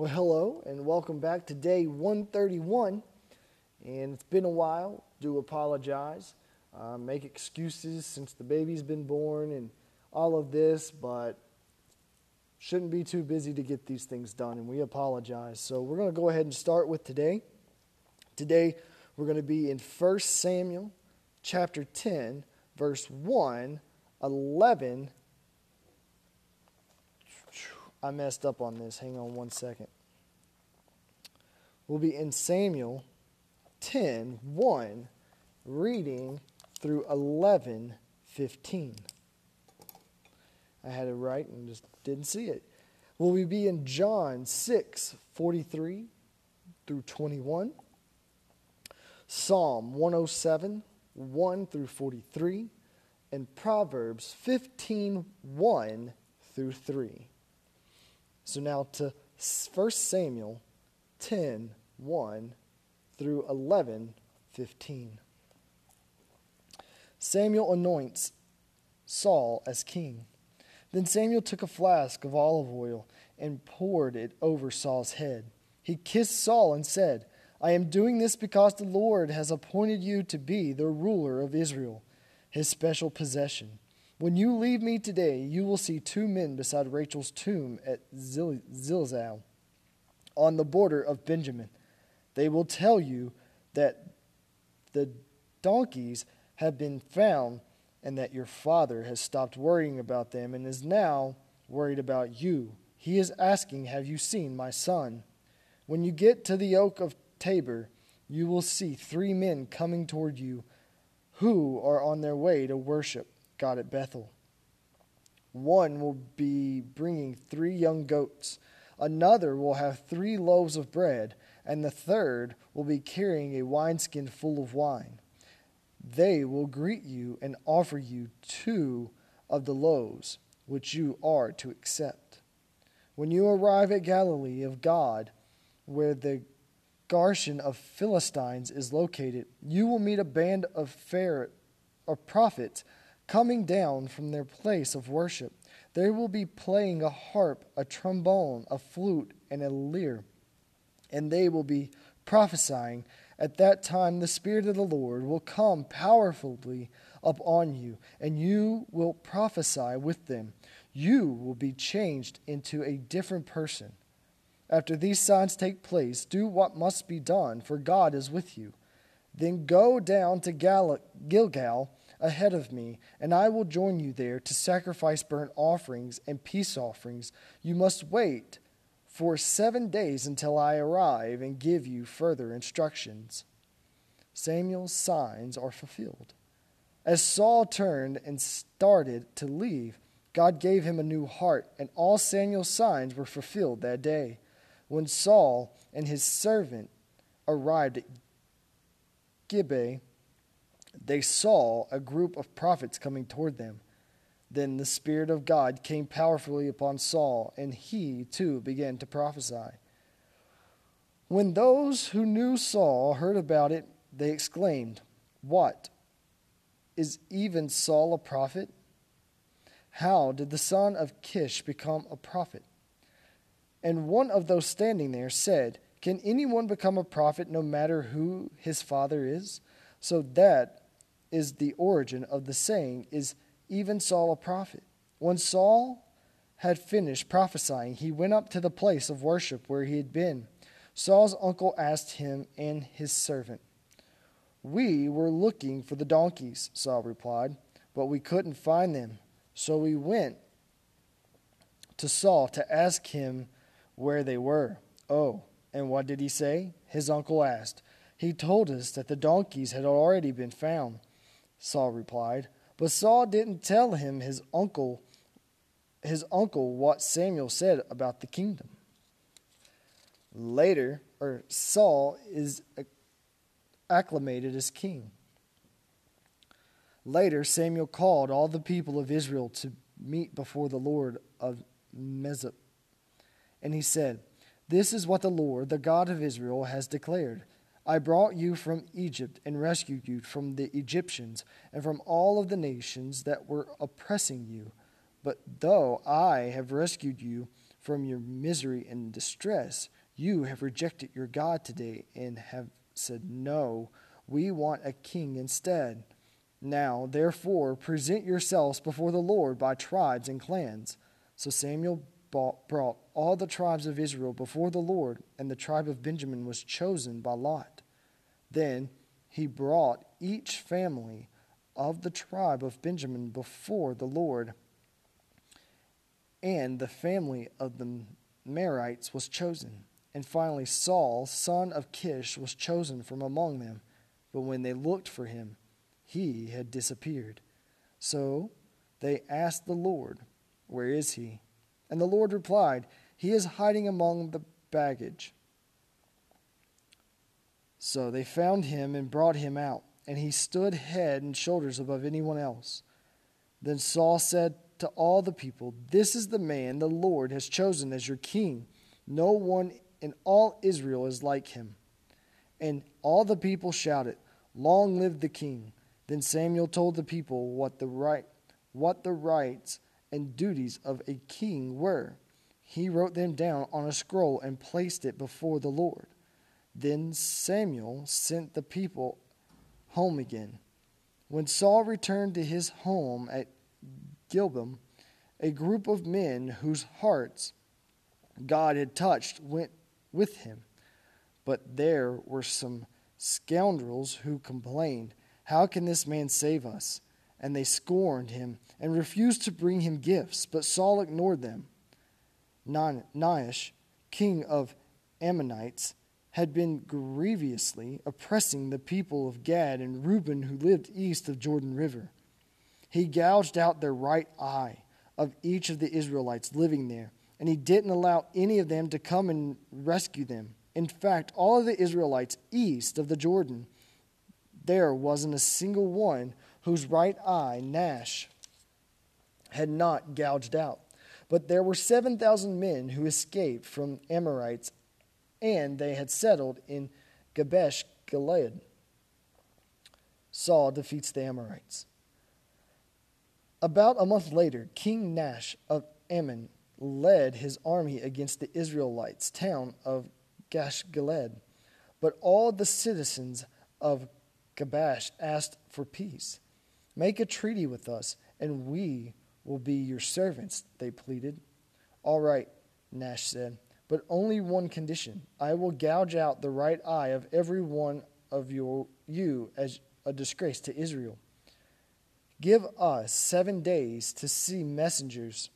Well, hello, and welcome back to day 131. And it's been a while. Do apologize. Uh, make excuses since the baby's been born and all of this, but shouldn't be too busy to get these things done, and we apologize. So we're going to go ahead and start with today. Today, we're going to be in 1 Samuel chapter 10, verse 1, 11, I messed up on this. Hang on one second. We'll be in Samuel 10 1, reading through 11 15. I had it right and just didn't see it. Will we be in John 6 43 through 21? Psalm 107 1 through 43, and Proverbs 15 1 through 3. So now to 1 Samuel 10 1 through 11 15. Samuel anoints Saul as king. Then Samuel took a flask of olive oil and poured it over Saul's head. He kissed Saul and said, I am doing this because the Lord has appointed you to be the ruler of Israel, his special possession. When you leave me today, you will see two men beside Rachel's tomb at Zilzal on the border of Benjamin. They will tell you that the donkeys have been found and that your father has stopped worrying about them and is now worried about you. He is asking, Have you seen my son? When you get to the oak of Tabor, you will see three men coming toward you who are on their way to worship. God at Bethel. One will be bringing three young goats, another will have three loaves of bread, and the third will be carrying a wineskin full of wine. They will greet you and offer you two of the loaves which you are to accept. When you arrive at Galilee of God, where the Goshen of Philistines is located, you will meet a band of fair of prophets coming down from their place of worship. They will be playing a harp, a trombone, a flute, and a lyre, and they will be prophesying. At that time, the Spirit of the Lord will come powerfully upon you, and you will prophesy with them. You will be changed into a different person. After these signs take place, do what must be done, for God is with you. Then go down to Gal- Gilgal ahead of me, and I will join you there to sacrifice burnt offerings and peace offerings. You must wait for seven days until I arrive and give you further instructions. Samuel's signs are fulfilled. As Saul turned and started to leave, God gave him a new heart, and all Samuel's signs were fulfilled that day. When Saul and his servant arrived at Gibeah, they saw a group of prophets coming toward them. Then the Spirit of God came powerfully upon Saul, and he too began to prophesy. When those who knew Saul heard about it, they exclaimed, What? Is even Saul a prophet? How did the son of Kish become a prophet? And one of those standing there said, Can anyone become a prophet no matter who his father is? So that is the origin of the saying, is even Saul a prophet? When Saul had finished prophesying, he went up to the place of worship where he had been. Saul's uncle asked him and his servant, We were looking for the donkeys, Saul replied, but we couldn't find them. So we went to Saul to ask him where they were. Oh, and what did he say? His uncle asked. He told us that the donkeys had already been found. Saul replied. But Saul didn't tell him his uncle his uncle what Samuel said about the kingdom. Later, or Saul is acclimated as king. Later, Samuel called all the people of Israel to meet before the Lord of Mizpah. And he said, This is what the Lord, the God of Israel, has declared. I brought you from Egypt and rescued you from the Egyptians and from all of the nations that were oppressing you. But though I have rescued you from your misery and distress. You have rejected your God today and have said, No, we want a king instead. Now, therefore, present yourselves before the Lord by tribes and clans. So Samuel brought all the tribes of Israel before the Lord, and the tribe of Benjamin was chosen by Lot. Then he brought each family of the tribe of Benjamin before the Lord, and the family of the Matrites was chosen. And finally, Saul, son of Kish, was chosen from among them. But when they looked for him, he had disappeared. So they asked the Lord, Where is he? And the Lord replied, He is hiding among the baggage. So they found him and brought him out, and he stood head and shoulders above anyone else. Then Saul said to all the people, This is the man the Lord has chosen as your king. No one in all Israel is like him. And all the people shouted, Long live the king. Then Samuel told the people what the right what the rights and duties of a king were. He wrote them down on a scroll and placed it before the Lord. Then Samuel sent the people home again. When Saul returned to his home at Gibeah, a group of men whose hearts God had touched went with him. But there were some scoundrels who complained, How can this man save us? And they scorned him and refused to bring him gifts. But Saul ignored them. Nahash, king of Ammonites, had been grievously oppressing the people of Gad and Reuben who lived east of Jordan River. He gouged out their right eye of each of the Israelites living there, and he didn't allow any of them to come and rescue them. In fact, all of the Israelites east of the Jordan, there wasn't a single one whose right eye, Nahash, had not gouged out. But there were 7,000 men who escaped from Ammonites and they had settled in Jabesh Gilead. Saul defeats the Ammonites. About a month later, King Nahash of Ammon led his army against the Israelites' town of Jabesh Gilead. But all the citizens of Jabesh asked for peace. Make a treaty with us, and we will be your servants, they pleaded. All right, Nahash said but only one condition I will gouge out the right eye of every one of your, you as a disgrace to Israel. Give us seven days to see messengers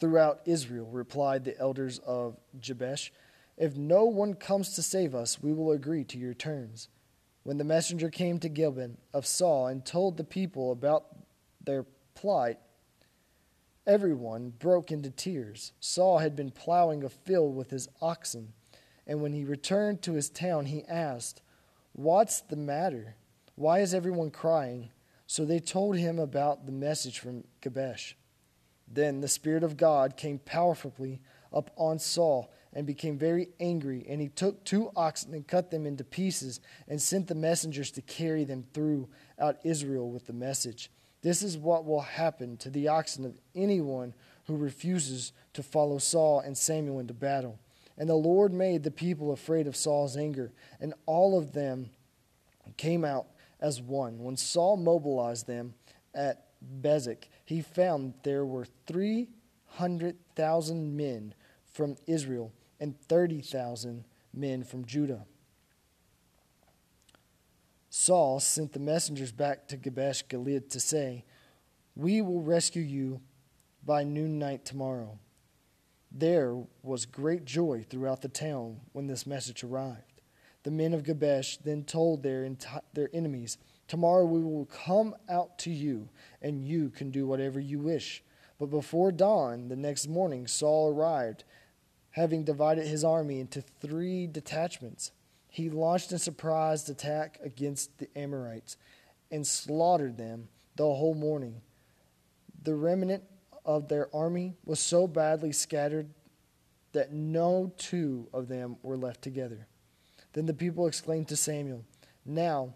throughout Israel, replied the elders of Jabesh. If no one comes to save us, we will agree to your terms. When the messenger came to Gibeah of Saul and told the people about their plight, Everyone broke into tears. Saul had been plowing a field with his oxen, and when he returned to his town, he asked, What's the matter? Why is everyone crying? So they told him about the message from Jabesh. Then the Spirit of God came powerfully up on Saul and became very angry, and he took two oxen and cut them into pieces and sent the messengers to carry them throughout Israel with the message. This is what will happen to the oxen of anyone who refuses to follow Saul and Samuel into battle. And the Lord made the people afraid of Saul's anger, and all of them came out as one. When Saul mobilized them at Bezek, he found there were 300,000 men from Israel and 30,000 men from Judah. Saul sent the messengers back to Jabesh Gilead to say, We will rescue you by noon night tomorrow. There was great joy throughout the town when this message arrived. The men of Jabesh then told their, enti- their enemies, Tomorrow we will come out to you, and you can do whatever you wish. But before dawn the next morning, Saul arrived, having divided his army into three detachments he launched a surprise attack against the Ammonites and slaughtered them the whole morning. The remnant of their army was so badly scattered that no two of them were left together. Then the people exclaimed to Samuel, Now,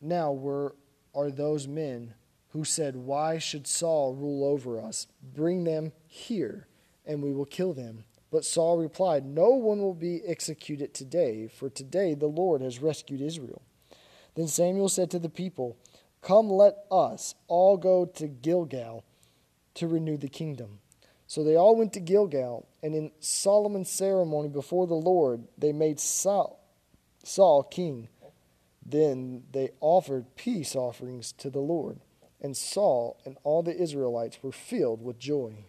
now where are those men who said, Why should Saul rule over us? Bring them here, and we will kill them. But Saul replied, No one will be executed today, for today the Lord has rescued Israel. Then Samuel said to the people, Come, let us all go to Gilgal to renew the kingdom. So they all went to Gilgal, and in Solomon's ceremony before the Lord, they made Saul, Saul king. Then they offered peace offerings to the Lord, and Saul and all the Israelites were filled with joy.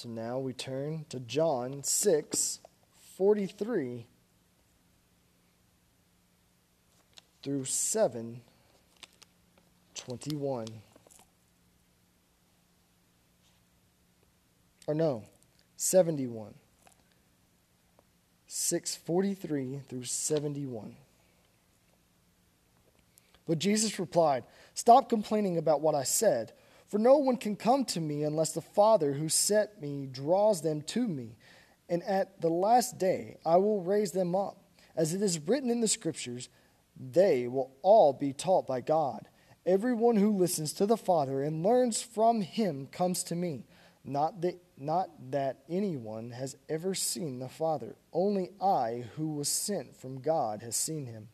So now we turn to John 6 43 through 7 21. Or no, 71. 643 through 71. But Jesus replied, Stop complaining about what I said. For no one can come to me unless the Father who sent me draws them to me. And at the last day I will raise them up. As it is written in the Scriptures, they will all be taught by God. Everyone who listens to the Father and learns from him comes to me. Not that, not that anyone has ever seen the Father. Only I, who was sent from God, has seen him.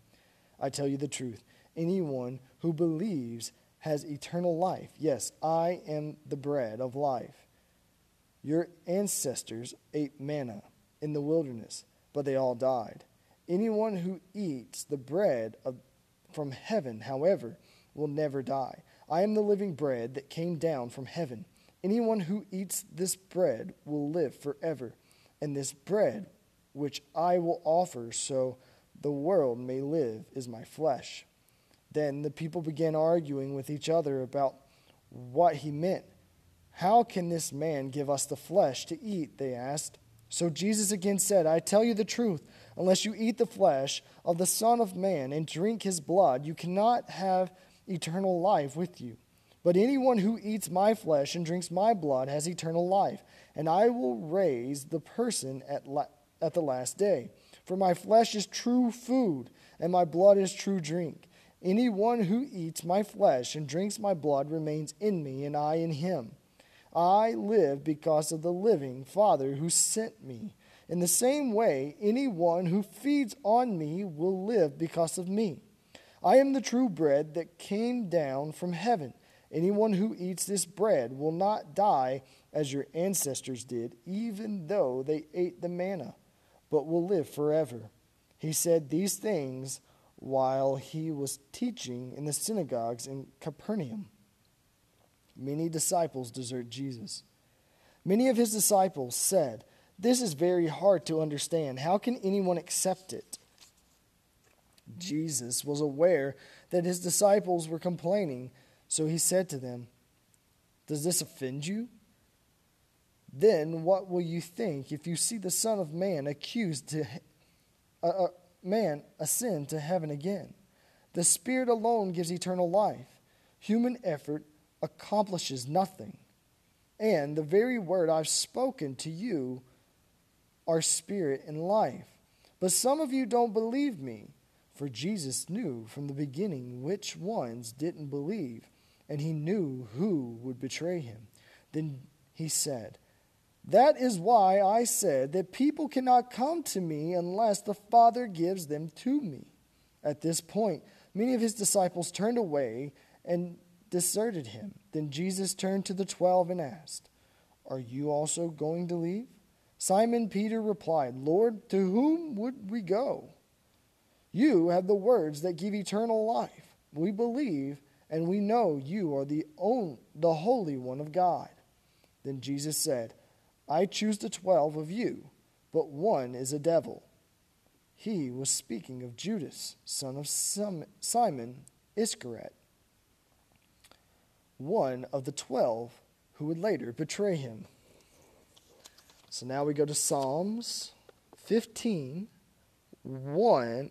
I tell you the truth. Anyone who believes has eternal life. Yes, I am the bread of life. Your ancestors ate manna in the wilderness, but they all died. Anyone who eats the bread of, from heaven, however, will never die. I am the living bread that came down from heaven. Anyone who eats this bread will live forever. And this bread, which I will offer so the world may live, is my flesh. Then the people began arguing with each other about what he meant. How can this man give us the flesh to eat? They asked. So Jesus again said, I tell you the truth, unless you eat the flesh of the Son of Man and drink his blood, you cannot have eternal life with you. But anyone who eats my flesh and drinks my blood has eternal life, and I will raise the person at, la- at the last day. For my flesh is true food, and my blood is true drink. Anyone who eats my flesh and drinks my blood remains in me, and I in him. I live because of the living Father who sent me. In the same way, anyone who feeds on me will live because of me. I am the true bread that came down from heaven. Anyone who eats this bread will not die as your ancestors did, even though they ate the manna, but will live forever. He said these things while he was teaching in the synagogues in Capernaum. Many disciples desert Jesus. Many of his disciples said, This is very hard to understand. How can anyone accept it? Jesus was aware that his disciples were complaining, so he said to them, Does this offend you? Then what will you think if you see the Son of Man accused to uh, uh, man ascend to heaven again. The Spirit alone gives eternal life. Human effort accomplishes nothing. And the very word I've spoken to you are spirit and life. But some of you don't believe me, for Jesus knew from the beginning which ones didn't believe, and he knew who would betray him. Then he said, that is why I said that people cannot come to me unless the Father gives them to me. At this point, many of his disciples turned away and deserted him. Then Jesus turned to the twelve and asked, Are you also going to leave? Simon Peter replied, Lord, to whom would we go? You have the words that give eternal life. We believe and we know you are the, only, the Holy One of God. Then Jesus said, I choose the twelve of you, but one is a devil. He was speaking of Judas, son of Simon Iscariot, one of the twelve who would later betray him. So now we go to Psalms 15, 1.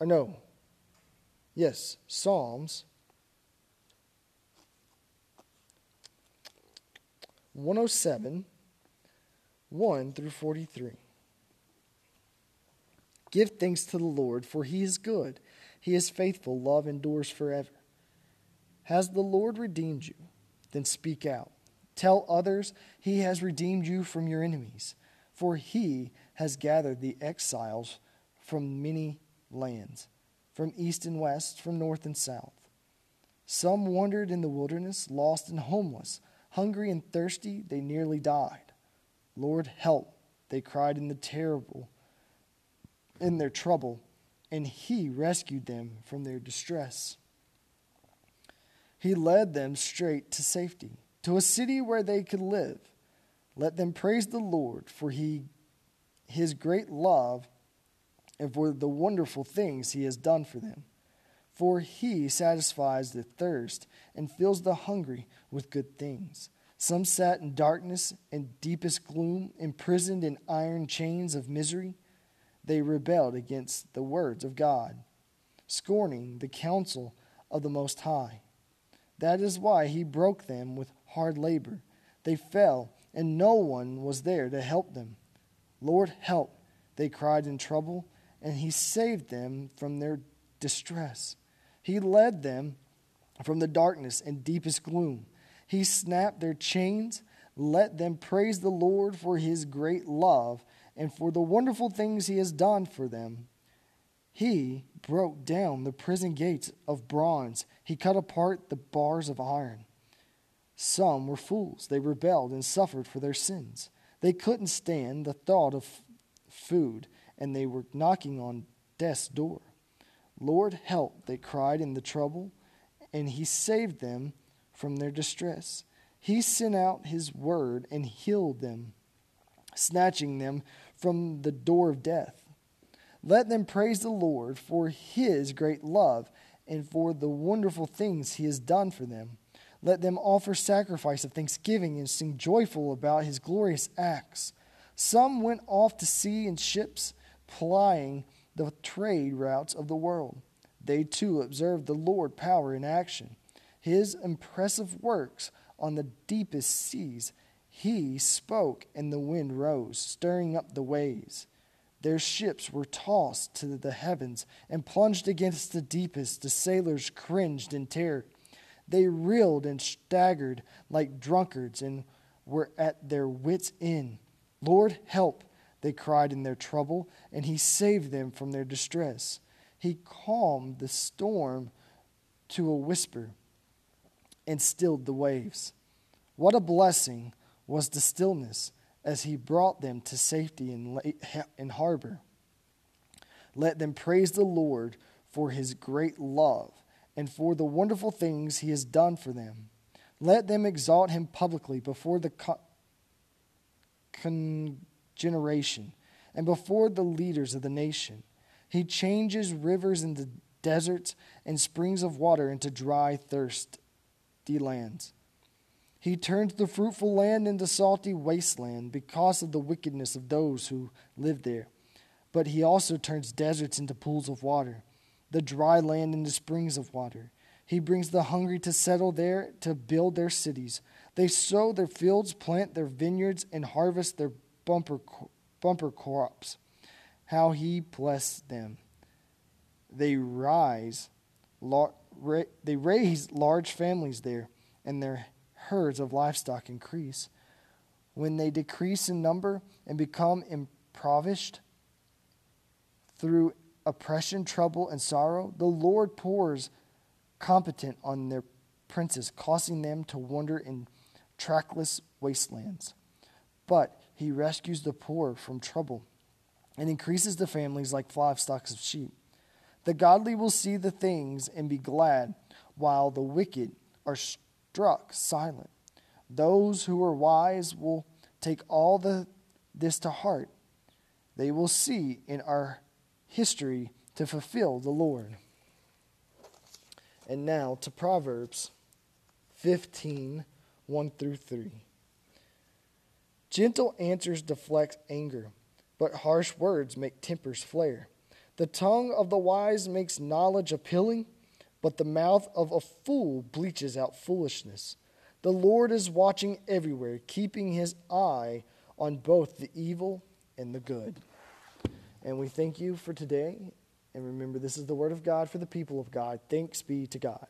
Or no. Yes, Psalms 107, 1 through 43. Give thanks to the Lord, for he is good. He is faithful. Love endures forever. Has the Lord redeemed you? Then speak out. Tell others he has redeemed you from your enemies, for he has gathered the exiles from many lands, from east and west, from north and south. Some wandered in the wilderness, lost and homeless, hungry and thirsty, they nearly died. Lord, help, they cried in the terrible in their trouble, and he rescued them from their distress. He led them straight to safety, to a city where they could live. Let them praise the Lord for he, his great love and for the wonderful things he has done for them. For he satisfies the thirst and fills the hungry with good things. Some sat in darkness and deepest gloom, imprisoned in iron chains of misery. They rebelled against the words of God, scorning the counsel of the Most High. That is why he broke them with hard labor. They fell, and no one was there to help them. Lord, help, they cried in trouble, and he saved them from their distress. He led them from the darkness and deepest gloom. He snapped their chains. Let them praise the Lord for his great love and for the wonderful things he has done for them. He broke down the prison gates of bronze, he cut apart the bars of iron. Some were fools. They rebelled and suffered for their sins. They couldn't stand the thought of food, and they were knocking on death's door. Lord, help, they cried in the trouble, and he saved them from their distress. He sent out his word and healed them, snatching them from the door of death. Let them praise the Lord for his great love and for the wonderful things he has done for them. Let them offer sacrifice of thanksgiving and sing joyful about his glorious acts. Some went off to sea in ships, plying the trade routes of the world. They too observed the Lord power in action, his impressive works on the deepest seas. He spoke, and the wind rose, stirring up the waves. Their ships were tossed to the heavens and plunged against the deepest. The sailors cringed in terror. They reeled and staggered like drunkards and were at their wits' end. Lord, help, they cried in their trouble, and he saved them from their distress. He calmed the storm to a whisper and stilled the waves. What a blessing was the stillness! as he brought them to safety in, in harbor. Let them praise the Lord for his great love and for the wonderful things he has done for them. Let them exalt him publicly before the con- generation and before the leaders of the nation. He changes rivers into deserts and springs of water into dry, thirsty lands. He turns the fruitful land into salty wasteland because of the wickedness of those who live there. But he also turns deserts into pools of water, the dry land into springs of water. He brings the hungry to settle there to build their cities. They sow their fields, plant their vineyards, and harvest their bumper, bumper crops. How he blessed them. They rise, they raise large families there, and their herds of livestock increase. When they decrease in number and become impoverished through oppression, trouble, and sorrow, the Lord pours competent on their princes, causing them to wander in trackless wastelands. But he rescues the poor from trouble and increases the families like flocks of sheep. The godly will see the things and be glad, while the wicked are struck silent. Those who are wise will take all the, this to heart. They will see in our history to fulfill the Lord. And now to Proverbs 15 1 through 3. Gentle answers deflect anger, but harsh words make tempers flare. The tongue of the wise makes knowledge appealing but the mouth of a fool bleaches out foolishness. The Lord is watching everywhere, keeping his eye on both the evil and the good. And we thank you for today. And remember, this is the word of God for the people of God. Thanks be to God.